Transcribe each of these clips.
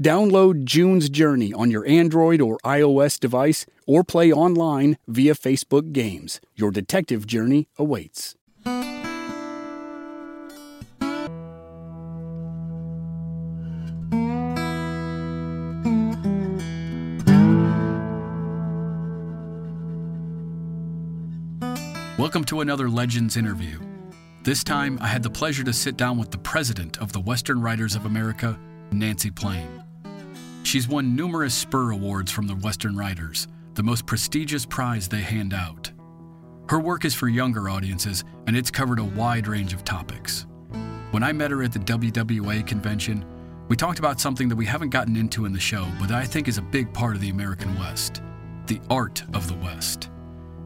Download June's Journey on your Android or iOS device or play online via Facebook Games. Your detective journey awaits. Welcome to another Legends interview. This time, I had the pleasure to sit down with the president of the Western Writers of America, Nancy Plain. She's won numerous Spur Awards from the Western Writers, the most prestigious prize they hand out. Her work is for younger audiences, and it's covered a wide range of topics. When I met her at the WWA convention, we talked about something that we haven't gotten into in the show, but I think is a big part of the American West the art of the West.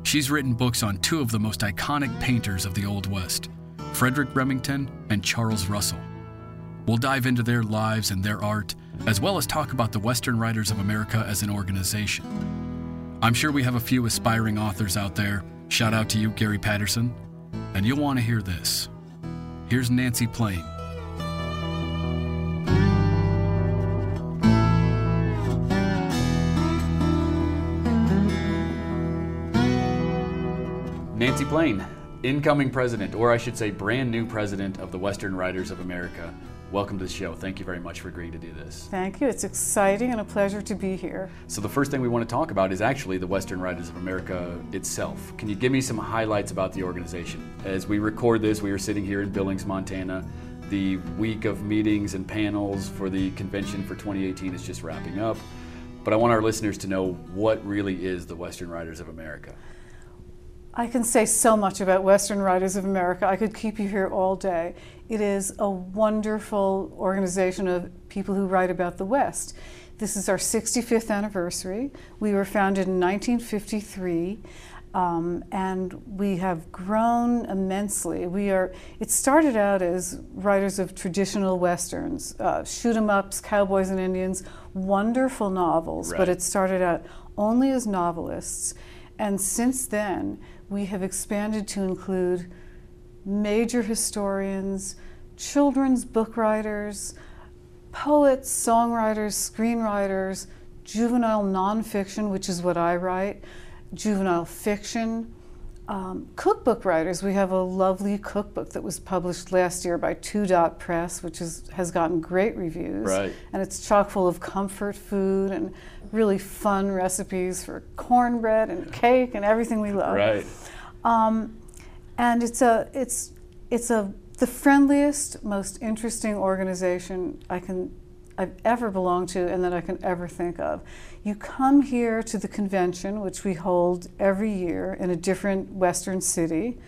She's written books on two of the most iconic painters of the Old West, Frederick Remington and Charles Russell. We'll dive into their lives and their art as well as talk about the Western Writers of America as an organization. I'm sure we have a few aspiring authors out there. Shout out to you, Gary Patterson. And you'll want to hear this. Here's Nancy Plain. Nancy Plain, incoming president, or I should say, brand new president of the Western Writers of America. Welcome to the show. Thank you very much for agreeing to do this. Thank you. It's exciting and a pleasure to be here. So, the first thing we want to talk about is actually the Western Writers of America itself. Can you give me some highlights about the organization? As we record this, we are sitting here in Billings, Montana. The week of meetings and panels for the convention for 2018 is just wrapping up. But I want our listeners to know what really is the Western Writers of America. I can say so much about Western Writers of America. I could keep you here all day. It is a wonderful organization of people who write about the West. This is our 65th anniversary. We were founded in 1953. Um, and we have grown immensely. We are. It started out as writers of traditional westerns, uh, shoot 'em ups, cowboys and Indians, wonderful novels. Right. But it started out only as novelists, and since then we have expanded to include major historians, children's book writers, poets, songwriters, screenwriters, juvenile nonfiction, which is what I write, juvenile fiction, um, cookbook writers. We have a lovely cookbook that was published last year by Two Dot Press, which is, has gotten great reviews. Right. And it's chock full of comfort food and really fun recipes for cornbread and cake and everything we love. Right. Um, and it's a it's it's a the friendliest, most interesting organization I can I've ever belonged to and that I can ever think of. You come here to the convention, which we hold every year in a different Western city,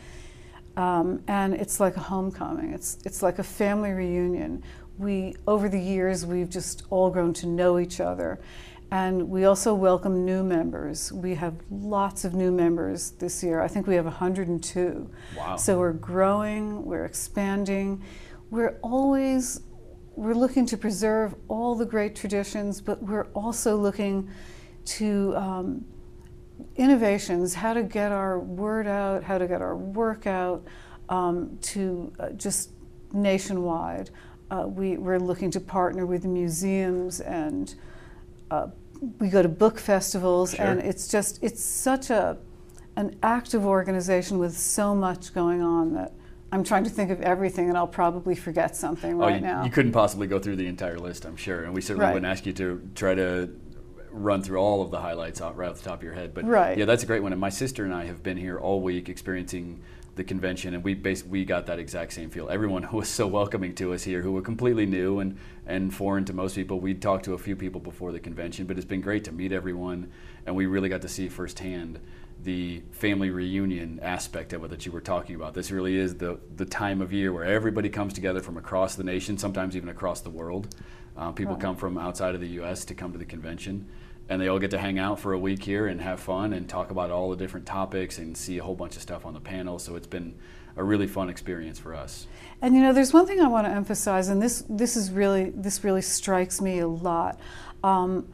um, and it's like a homecoming. It's it's like a family reunion. We over the years we've just all grown to know each other, and we also welcome new members. We have lots of new members this year. I think we have 102. Wow. So we're growing, we're expanding. We're always we're looking to preserve all the great traditions, but we're also looking to um, innovations, how to get our word out, how to get our work out um, to uh, just nationwide. Uh, we, we're looking to partner with museums and uh, we go to book festivals, sure. and it's just it's such a an active organization with so much going on that I'm trying to think of everything, and I'll probably forget something oh, right you, now. You couldn't possibly go through the entire list, I'm sure, and we certainly right. wouldn't ask you to try to run through all of the highlights right off the top of your head. But right. yeah, that's a great one. And my sister and I have been here all week experiencing the convention, and we bas- we got that exact same feel. Everyone who was so welcoming to us here, who were completely new and and foreign to most people. We'd talked to a few people before the convention, but it's been great to meet everyone, and we really got to see firsthand the family reunion aspect of it that you were talking about. This really is the the time of year where everybody comes together from across the nation, sometimes even across the world. Uh, people Right. come from outside of the U.S. to come to the convention, and they all get to hang out for a week here and have fun and talk about all the different topics and see a whole bunch of stuff on the panel. So it's been a really fun experience for us. And you know, there's one thing I want to emphasize, and this this is really this really strikes me a lot. Um,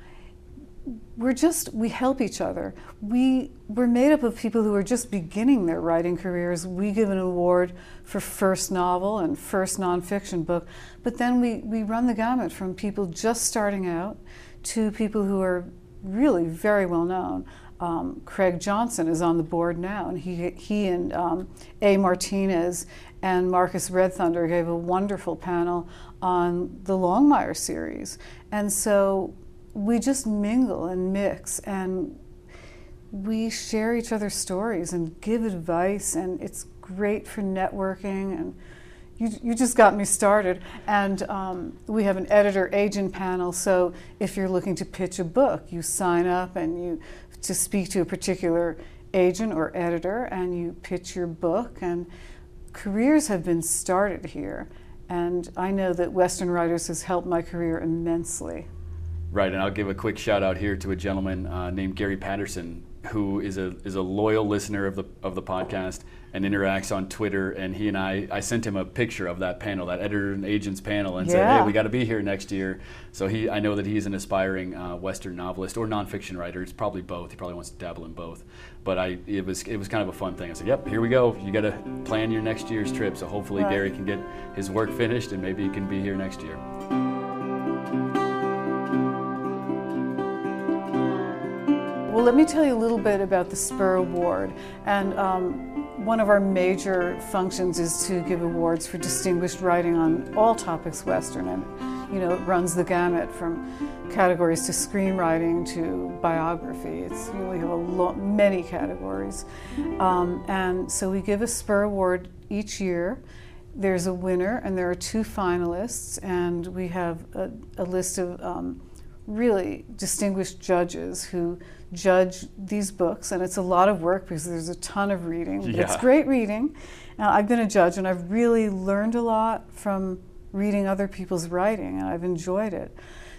we're just we help each other. We we're made up of people who are just beginning their writing careers. We give an award for first novel and first nonfiction book, but then we we run the gamut from people just starting out to people who are really very well known. Um, Craig Johnson is on the board now, and he he and um, A. Martinez and Marcus Red Thunder gave a wonderful panel on the Longmire series, and so we just mingle and mix and we share each other's stories and give advice and it's great for networking and you, you just got me started. And um, we have an editor agent panel so if you're looking to pitch a book you sign up and you to speak to a particular agent or editor and you pitch your book. And careers have been started here. And i know that western writers has helped my career immensely. Right, and I'll give a quick shout out here to a gentleman uh, named Gary Patterson, who is a is a loyal listener of the of the podcast and interacts on Twitter. And he and I, I sent him a picture of that panel, that editor and agents panel, and said, Yeah. "Hey, we got to be here next year." So he, I know that he's an aspiring uh, Western novelist or nonfiction writer. It's probably both. He probably wants to dabble in both. But I, it was it was kind of a fun thing. I said, "Yep, here we go. You got to plan your next year's trip." So hopefully Right. Gary can get his work finished and maybe he can be here next year. Well, let me tell you a little bit about the Spur Award. And um, one of our major functions is to give awards for distinguished writing on all topics Western. And, you know, it runs the gamut from categories to screenwriting to biography. It's, you know, we have a lot, many categories. Um, and so we give a Spur Award each year. There's a winner, and there are two finalists, and we have a, a list of um, really distinguished judges who judge these books, and it's a lot of work because there's a ton of reading. But It's great reading. Uh, I've been a judge, and I've really learned a lot from reading other people's writing, and I've enjoyed it.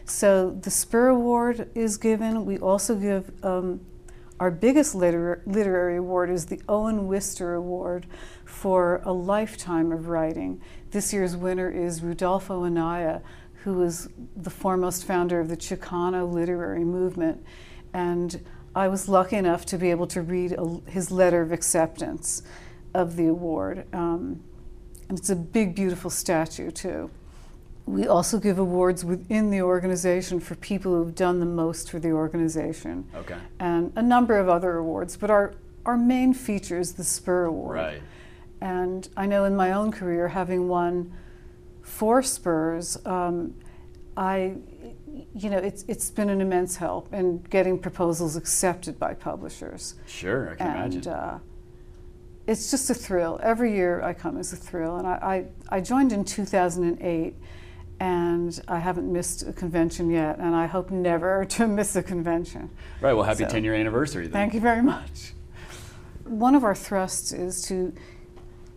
So the Spur Award is given. We also give um, our biggest liter- literary award is the Owen Wister Award for a lifetime of writing. This year's winner is Rudolfo Anaya, who was the foremost founder of the Chicano literary movement. And I was lucky enough to be able to read a, his letter of acceptance of the award. Um, and it's a big, beautiful statue, too. We also give awards within the organization for people who've done the most for the organization Okay. and a number of other awards. But our, our main feature is the Spur Award. Right. And I know in my own career, having won four Spurs, um, I, you know, it's, it's been an immense help in getting proposals accepted by publishers. Sure, I can and imagine. Uh, it's just a thrill. Every year I come as a thrill. And I, I, I joined in 2008, and I haven't missed a convention yet, and I hope never to miss a convention. right. Well, happy so- 10 year anniversary. Then. Thank you very much. One of our thrusts is to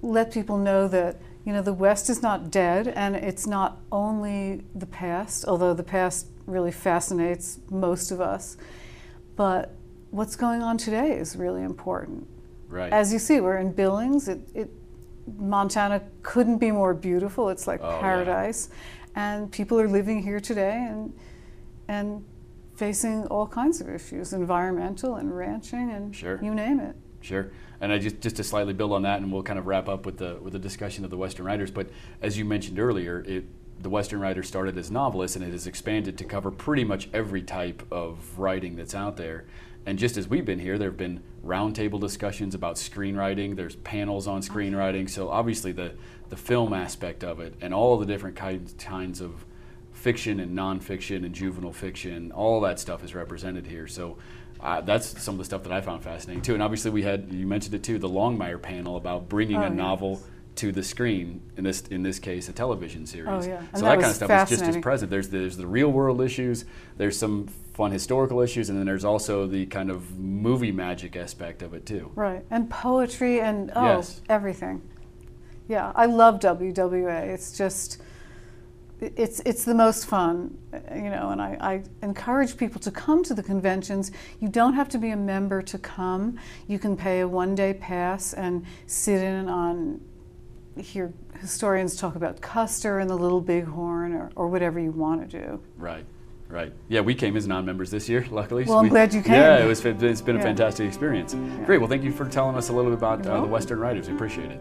let people know that you know the West is not dead, and it's not only the past, although the past really fascinates most of us. But what's going on today is really important. Right. As you see, we're in Billings. It, it, Montana couldn't be more beautiful. It's like Oh, yeah. paradise, and people are living here today and and facing all kinds of issues, environmental and ranching and Sure. you name it. Sure. And I just just to slightly build on that, and we'll kind of wrap up with the with the discussion of the Western writers. But as you mentioned earlier, it the Western writer started as novelists, and it has expanded to cover pretty much every type of writing that's out there. And just as we've been here, there have been roundtable discussions about screenwriting. There's panels on screenwriting. So obviously the the film aspect of it, and all the different kinds kinds of fiction and nonfiction and juvenile fiction. All that stuff is represented here. So uh, that's some of the stuff that I found fascinating too. And obviously, we had you mentioned it too, the Longmire panel about bringing Oh, a yes. novel to the screen. In this in this case, a television series. Oh, yeah. So that that, kind of stuff is just as present. There's there's the real world issues. There's some fun historical issues, and then there's also the kind of movie magic aspect of it too. Right, and poetry and oh, Yes. everything. Yeah, I love WWA. It's just, it's it's the most fun, uh, you know. And I, I encourage people to come to the conventions. You don't have to be a member to come. You can pay a one-day pass and sit in on, hear historians talk about Custer and the Little Bighorn or, or whatever you want to do. Right. Right. Yeah, we came as non-members this year, luckily. Well, I'm we- glad you came. Yeah, it was. It's been a Yeah. fantastic experience. Great. Well, thank you for telling us a little bit about uh, the. Western writers. We appreciate it.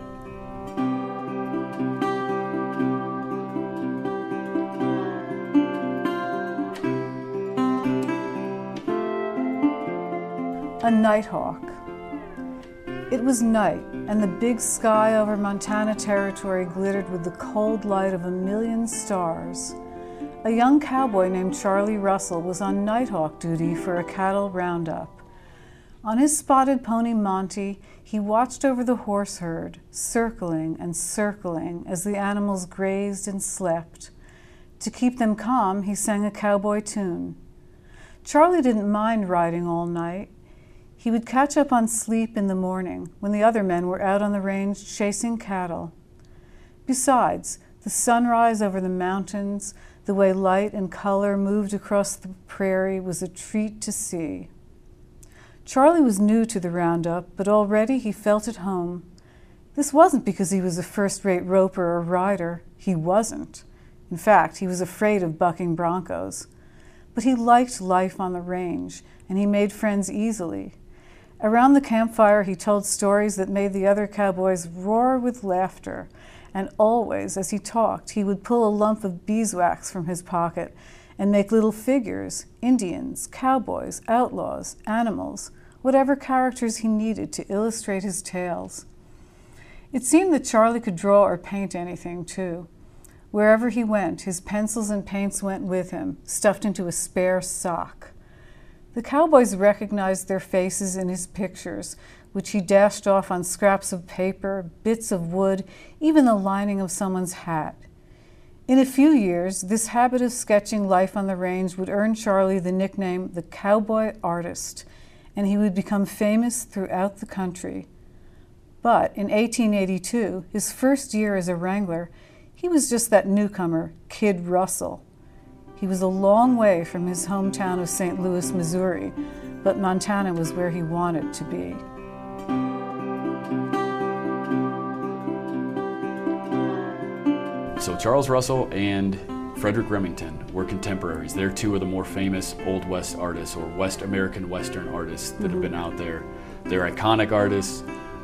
A nighthawk. It was night, and the big sky over Montana Territory glittered with the cold light of a million stars. A young cowboy named Charlie Russell was on nighthawk duty for a cattle roundup. On his spotted pony Monty, he watched over the horse herd, circling and circling as the animals grazed and slept. To keep them calm, he sang a cowboy tune. Charlie didn't mind riding all night. He would catch up on sleep in the morning when the other men were out on the range chasing cattle. Besides, the sunrise over the mountains, the way light and color moved across the prairie was a treat to see. Charlie was new to the roundup, but already he felt at home. This wasn't because he was a first rate roper or rider. He wasn't. In fact, he was afraid of bucking broncos. But he liked life on the range, and he made friends easily. Around the campfire, he told stories that made the other cowboys roar with laughter. And always, as he talked, he would pull a lump of beeswax from his pocket and make little figures Indians, cowboys, outlaws, animals, whatever characters he needed to illustrate his tales. It seemed that Charlie could draw or paint anything, too. Wherever he went, his pencils and paints went with him, stuffed into a spare sock. The cowboys recognized their faces in his pictures, which he dashed off on scraps of paper, bits of wood, even the lining of someone's hat. In a few years, this habit of sketching life on the range would earn Charlie the nickname the Cowboy Artist, and he would become famous throughout the country. But in 1882, his first year as a wrangler, he was just that newcomer, Kid Russell. He was a long way from his hometown of St. Louis, Missouri, but Montana was where he wanted to be. So Charles Russell and Frederick Remington were contemporaries. They're two of the more famous Old West artists or West American Western artists that have mm-hmm. been out there. They're iconic artists.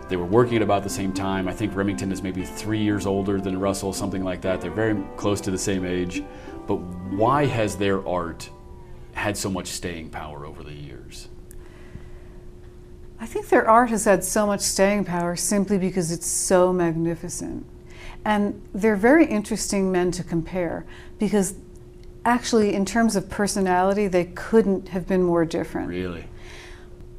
They were working at about the same time. I think Remington is maybe three years older than Russell, something like that. They're very close to the same age. But why has their art had so much staying power over the years? I think their art has had so much staying power simply because it's so magnificent. And they're very interesting men to compare because actually, in terms of personality, they couldn't have been more different. Really?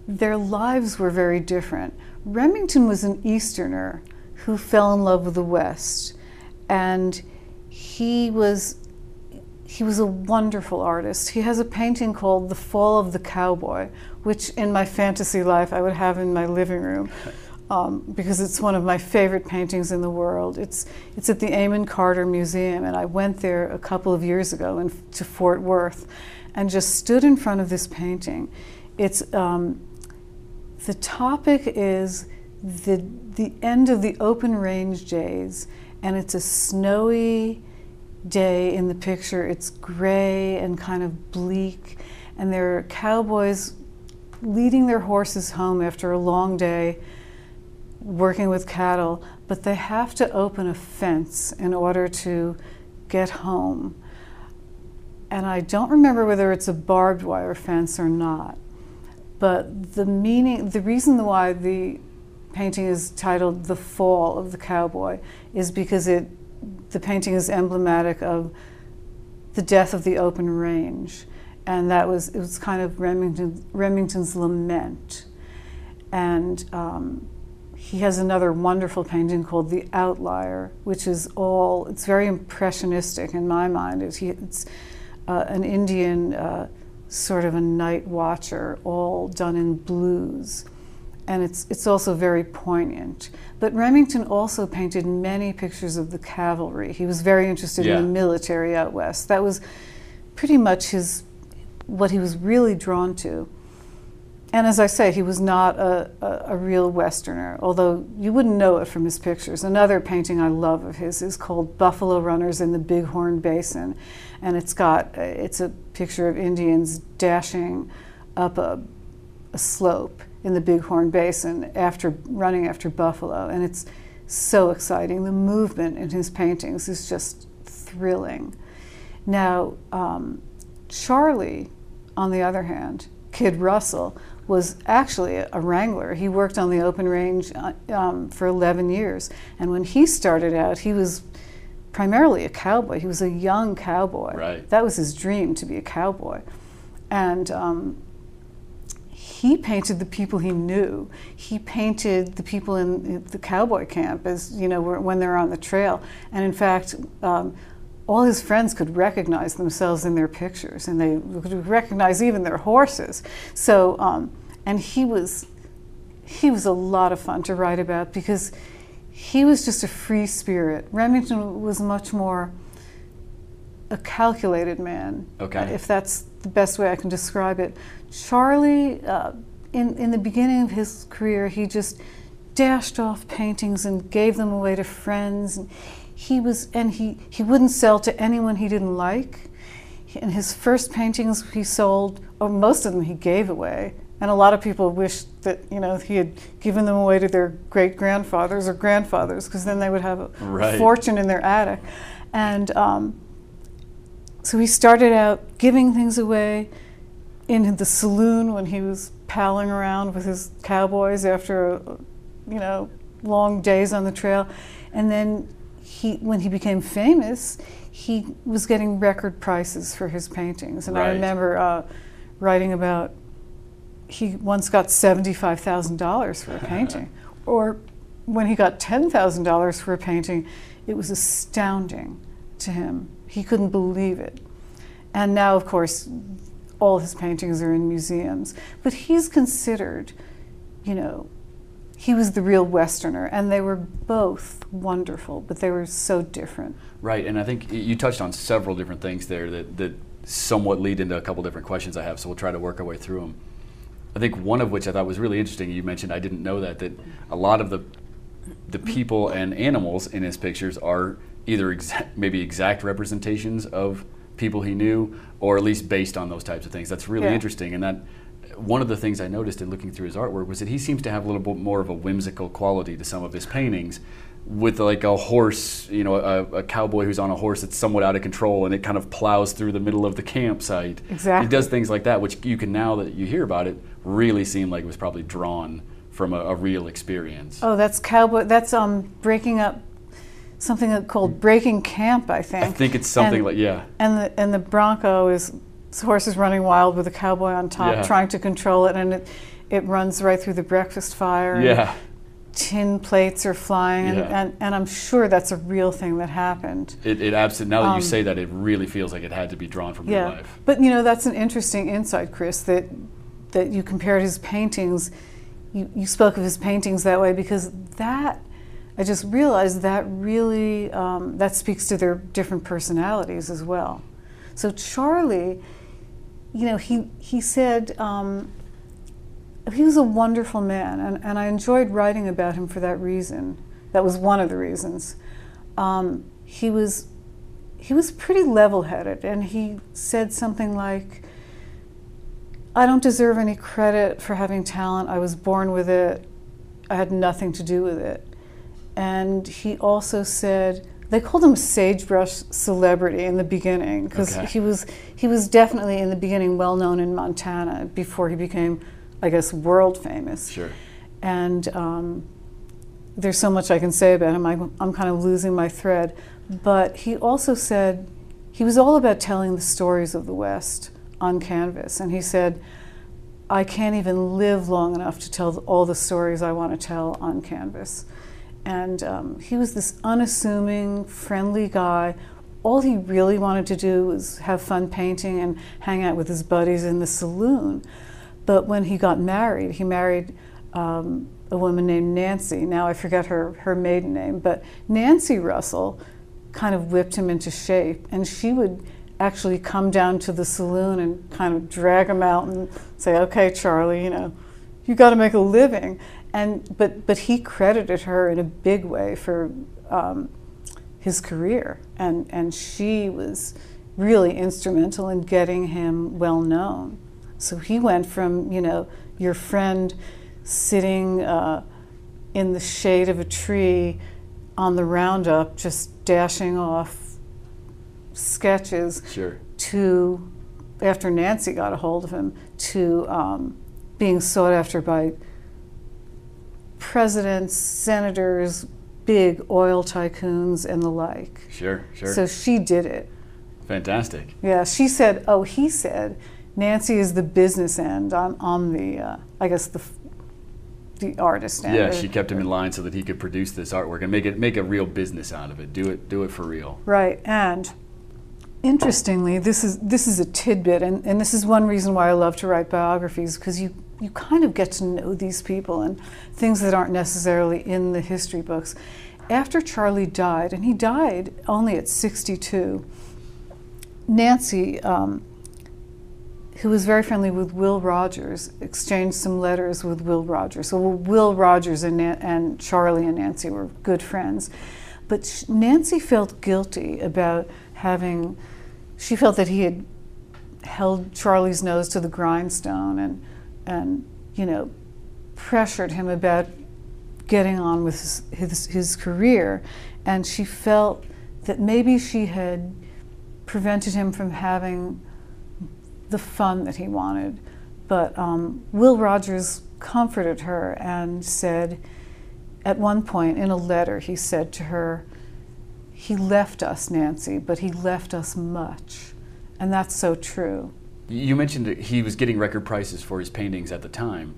Their lives were very different. Remington was an Easterner who fell in love with the West, and he was he was a wonderful artist. He has a painting called "The Fall of the Cowboy," which in my fantasy life I would have in my living room. Um, because it's one of my favorite paintings in the world. It's it's at the Amon Carter Museum, and I went there a couple of years ago in, to Fort Worth, and just stood in front of this painting. It's um, the topic is the the end of the open range days, and it's a snowy day in the picture. It's gray and kind of bleak, and there are cowboys leading their horses home after a long day working with cattle, but they have to open a fence in order to get home. And I don't remember whether it's a barbed wire fence or not. But the meaning, the reason why the painting is titled "The Fall of the Cowboy" is because it, the painting is emblematic of the death of the open range, and that was it was kind of Remington, Remington's lament, and um, he has another wonderful painting called The Outlier, which is all it's very impressionistic in my mind. It's, it's uh, an Indian uh, sort of a night watcher, all done in blues and it's, it's also very poignant. But Remington also painted many pictures of the cavalry. He was very interested Yeah. in the military out west. That was pretty much his, what he was really drawn to. And as I say, he was not a, a, a real Westerner, although you wouldn't know it from his pictures. Another painting I love of his is called Buffalo Runners in the Bighorn Basin, and it's got it's a picture of Indians dashing up a, a slope in the Bighorn Basin after running after buffalo, and it's so exciting. The movement in his paintings is just thrilling. Now, um, Charlie, on the other hand, Kid Russell, was actually a, wrangler. He worked on the open range uh, um, for 11 years. And when he started out, he was primarily a cowboy. He was a young cowboy. Right. That was his dream to be a cowboy. And um, he painted the people he knew. He painted the people in the cowboy camp as you know when they're on the trail. And in fact, um, all his friends could recognize themselves in their pictures, and they could recognize even their horses. So, um, and he was he was a lot of fun to write about because he was just a free spirit. Remington was much more a calculated man, Okay. if that's the best way I can describe it. Charlie, uh, in, in the beginning of his career, he just dashed off paintings and gave them away to friends. And he was, and he, he wouldn't sell to anyone he didn't like. And his first paintings he sold, or most of them he gave away. And a lot of people wish that you know he had given them away to their great grandfathers or grandfathers, because then they would have a Right. fortune in their attic. And um, so he started out giving things away in the saloon when he was palling around with his cowboys after, you know, long days on the trail. And then he, when he became famous, he was getting record prices for his paintings. And I remember uh, writing about he once got $75,000 for a painting. or when he got $10,000 for a painting, it was astounding to him. He couldn't believe it. And now, of course, all his paintings are in museums. But he's considered, you know, he was the real Westerner, and they were both wonderful, but they were so different. Right, and I think you touched on several different things there that, that somewhat lead into a couple different questions I have, so we'll try to work our way through them. I think one of which I thought was really interesting. You mentioned I didn't know that that a lot of the the people and animals in his pictures are either exact, maybe exact representations of people he knew, or at least based on those types of things. That's really Yeah. interesting, and that one of the things I noticed in looking through his artwork was that he seems to have a little bit more of a whimsical quality to some of his paintings. With like a horse, you know, a, a cowboy who's on a horse that's somewhat out of control, and it kind of plows through the middle of the campsite. Exactly. He does things like that, which you can now that you hear about it, really seem like it was probably drawn from a, a real experience. Oh, that's cowboy. That's um breaking up something called breaking camp, I think. I think it's something And- like yeah, And the and the Bronco is this horse is running wild with a cowboy on top, Yeah. trying to control it, and it it runs right through the breakfast fire. yeah, tin plates are flying, and, Yeah. and, and I'm sure that's a real thing that happened. it, it absolutely. Now that Um, you say that, it really feels like it had to be drawn from real Yeah, life. but you know that's an interesting insight, Chris. That that you compared his paintings. You, you spoke of his paintings that way because that I just realized that really um, that speaks to their different personalities as well. So Charlie, you know, he he said um, he was a wonderful man, and, and I enjoyed writing about him for that reason. That was one of the reasons. Um, he was he was pretty level-headed, and he said something like, "I don't deserve any credit for having talent. I was born with it. I had nothing to do with it." And he also said they called him sagebrush celebrity in the beginning because Okay. he was he was definitely in the beginning well known in Montana before he became, I guess, world famous. Sure. And um, there's so much I can say about him. I, I'm kind of losing my thread. But he also said he was all about telling the stories of the West on canvas. And he said, I can't even live long enough to tell all the stories I want to tell on canvas. And um, he was this unassuming, friendly guy. All he really wanted to do was have fun painting and hang out with his buddies in the saloon. But when he got married, he married um, a woman named Nancy. Now I forget her, her maiden name, but Nancy Russell kind of whipped him into shape. And she would actually come down to the saloon and kind of drag him out and say, okay, Charlie, you know, you got to make a living. And, but, but he credited her in a big way for um, his career. And, and she was really instrumental in getting him well known. So he went from, you know, your friend sitting uh, in the shade of a tree on the roundup, just dashing off sketches Sure. to, after Nancy got a hold of him, to um, being sought after by presidents, senators, big oil tycoons, and the like. Sure. Sure. So she did it. Fantastic. Yeah, she said, oh, he said, Nancy is the business end. I'm, I'm the, uh, I guess, the, the artist end. Yeah, she kept him in line so that he could produce this artwork and make it make a real business out of it. Do it do it for real. Right, and interestingly, this is this is a tidbit, and, and this is one reason why I love to write biographies because you you kind of get to know these people and things that aren't necessarily in the history books. After Charlie died, and he died only at 62, Nancy, um, who was very friendly with Will Rogers, exchanged some letters with Will Rogers. So Will Rogers and, Nan- and Charlie and Nancy were good friends. But sh- Nancy felt guilty about having, she felt that he had held Charlie's nose to the grindstone and, and you know, pressured him about getting on with his, his, his career. And she felt that maybe she had prevented him from having the fun that he wanted. But um, Will Rogers comforted her and said, at one point in a letter, he said to her, He left us, Nancy, but he left us much. And that's so true. You mentioned that he was getting record prices for his paintings at the time.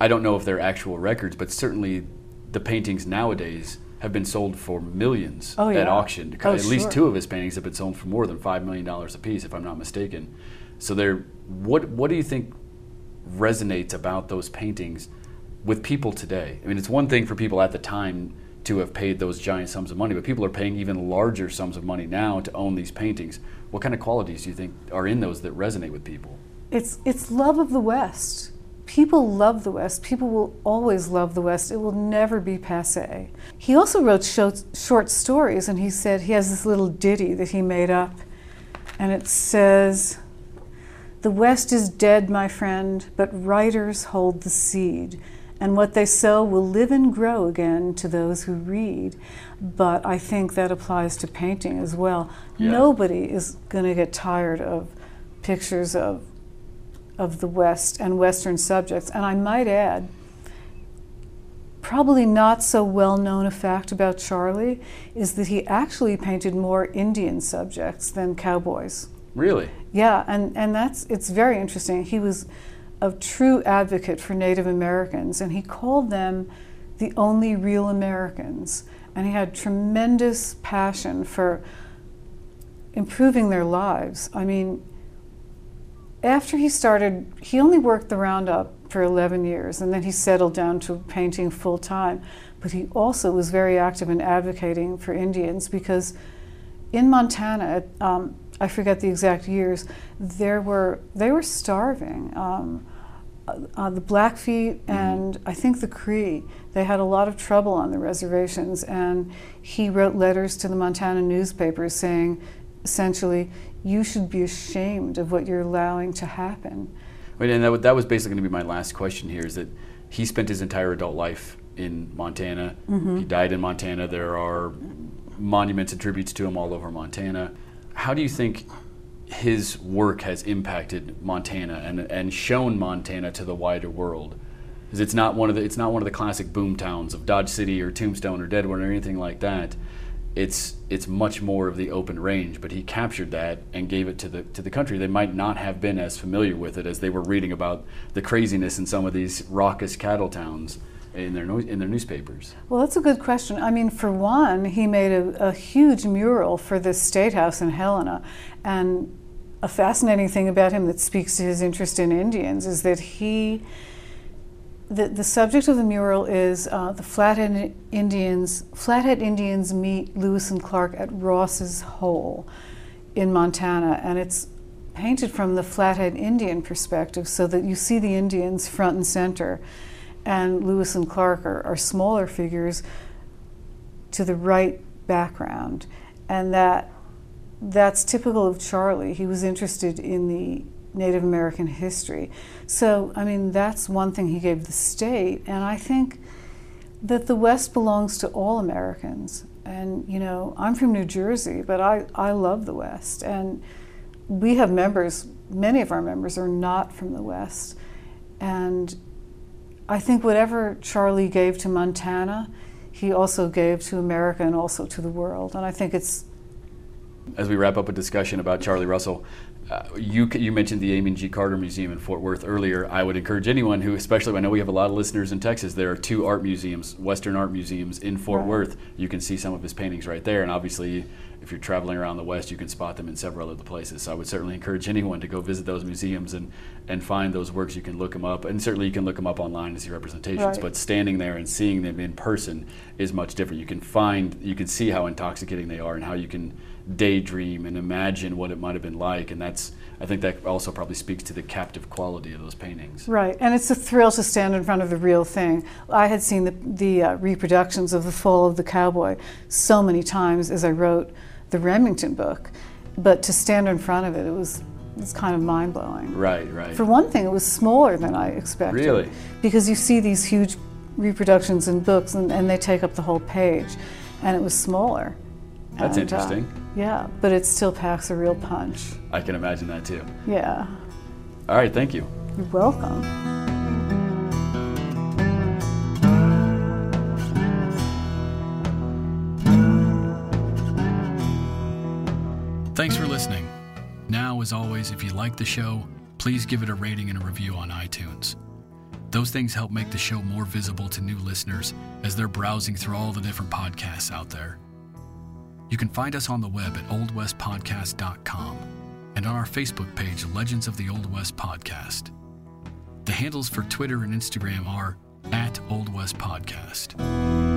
I don't know if they're actual records, but certainly the paintings nowadays have been sold for millions Oh, at auction. Oh, at least sure. two of his paintings have been sold for more than five million dollars a piece, if I'm not mistaken. So they're what what do you think resonates about those paintings with people today? I mean, it's one thing for people at the time to have paid those giant sums of money, but people are paying even larger sums of money now to own these paintings. What kind of qualities do you think are in those that resonate with people? It's, it's love of the West. People love the West. People will always love the West. It will never be passe. He also wrote short, short stories, and he said he has this little ditty that he made up, and it says, The West is dead, my friend, but writers hold the seed, and what they sow will live and grow again to those who read. But I think that applies to painting as well. Yeah. Nobody is going to get tired of pictures of of the West and Western subjects. And I might add, probably not so well known a fact about Charlie is that he actually painted more Indian subjects than cowboys. Really? Yeah, and, and that's it's very interesting. He was a true advocate for Native Americans, and he called them the only real Americans. And he had tremendous passion for improving their lives. I mean, after he started, he only worked the Roundup for 11 years, and then he settled down to painting full time. But he also was very active in advocating for Indians because in Montana, um, I forget the exact years, there were they were starving. Um, uh, the Blackfeet and I think the Cree, they had a lot of trouble on the reservations, and he wrote letters to the Montana newspapers saying, essentially, you should be ashamed of what you're allowing to happen. Wait, and that, that was basically going to be my last question here is that he spent his entire adult life in Montana. He died in Montana. There are monuments and tributes to him all over Montana. How do you think his work has impacted Montana and, and shown Montana to the wider world? Because it's not one of the it's not one of the classic boom towns of Dodge City or Tombstone or Deadwood or anything like that. it's it's much more of the open range, but he captured that and gave it to the to the country. They might not have been as familiar with it as they were reading about the craziness in some of these raucous cattle towns in their in their newspapers. Well, that's a good question. I mean, for one, he made a, a huge mural for the State House in Helena, and a fascinating thing about him that speaks to his interest in Indians is that he the, the subject of the mural is uh, the Flathead Indians. Flathead Indians meet Lewis and Clark at Ross's Hole in Montana, and it's painted from the Flathead Indian perspective, so that you see the Indians front and center, and Lewis and Clark are, are smaller figures to the right background, and that that's typical of Charlie. He was interested in the Native American history. So, I mean, that's one thing he gave the state. And I think that the West belongs to all Americans. And, you know, I'm from New Jersey, but I, I love the West. And we have members, many of our members are not from the West. And I think whatever Charlie gave to Montana, he also gave to America and also to the world. And I think it's. As we wrap up a discussion about Charlie Russell, uh, you you mentioned the Amon G. Carter Museum in Fort Worth earlier. I would encourage anyone who, especially I know we have a lot of listeners in Texas. There are two art museums, Western art museums in Fort right. Worth. You can see some of his paintings right there, and obviously, if you're traveling around the West, you can spot them in several other places. So I would certainly encourage anyone to go visit those museums and and find those works. You can look them up, and certainly you can look them up online to see representations. Right. But standing there and seeing them in person is much different. You can find, you can see how intoxicating they are, and how you can daydream and imagine what it might have been like, and that's I think that also probably speaks to the captive quality of those paintings. Right, and it's a thrill to stand in front of the real thing. I had seen the, the uh, reproductions of The Fall of the Cowboy so many times as I wrote the Remington book, but to stand in front of it, it was it's kind of mind blowing. Right, right. For one thing, it was smaller than I expected. Really? Because you see these huge reproductions in books and, and they take up the whole page, and it was smaller. That's and, uh, interesting. Uh, yeah, but it still packs a real punch. I can imagine that too. Yeah. All right, thank you. You're welcome. Thanks for listening. Now, as always, if you like the show, please give it a rating and a review on iTunes. Those things help make the show more visible to new listeners as they're browsing through all the different podcasts out there. You can find us on the web at oldwestpodcast.com and on our Facebook page, Legends of the Old West Podcast. The handles for Twitter and Instagram are at Old West Podcast.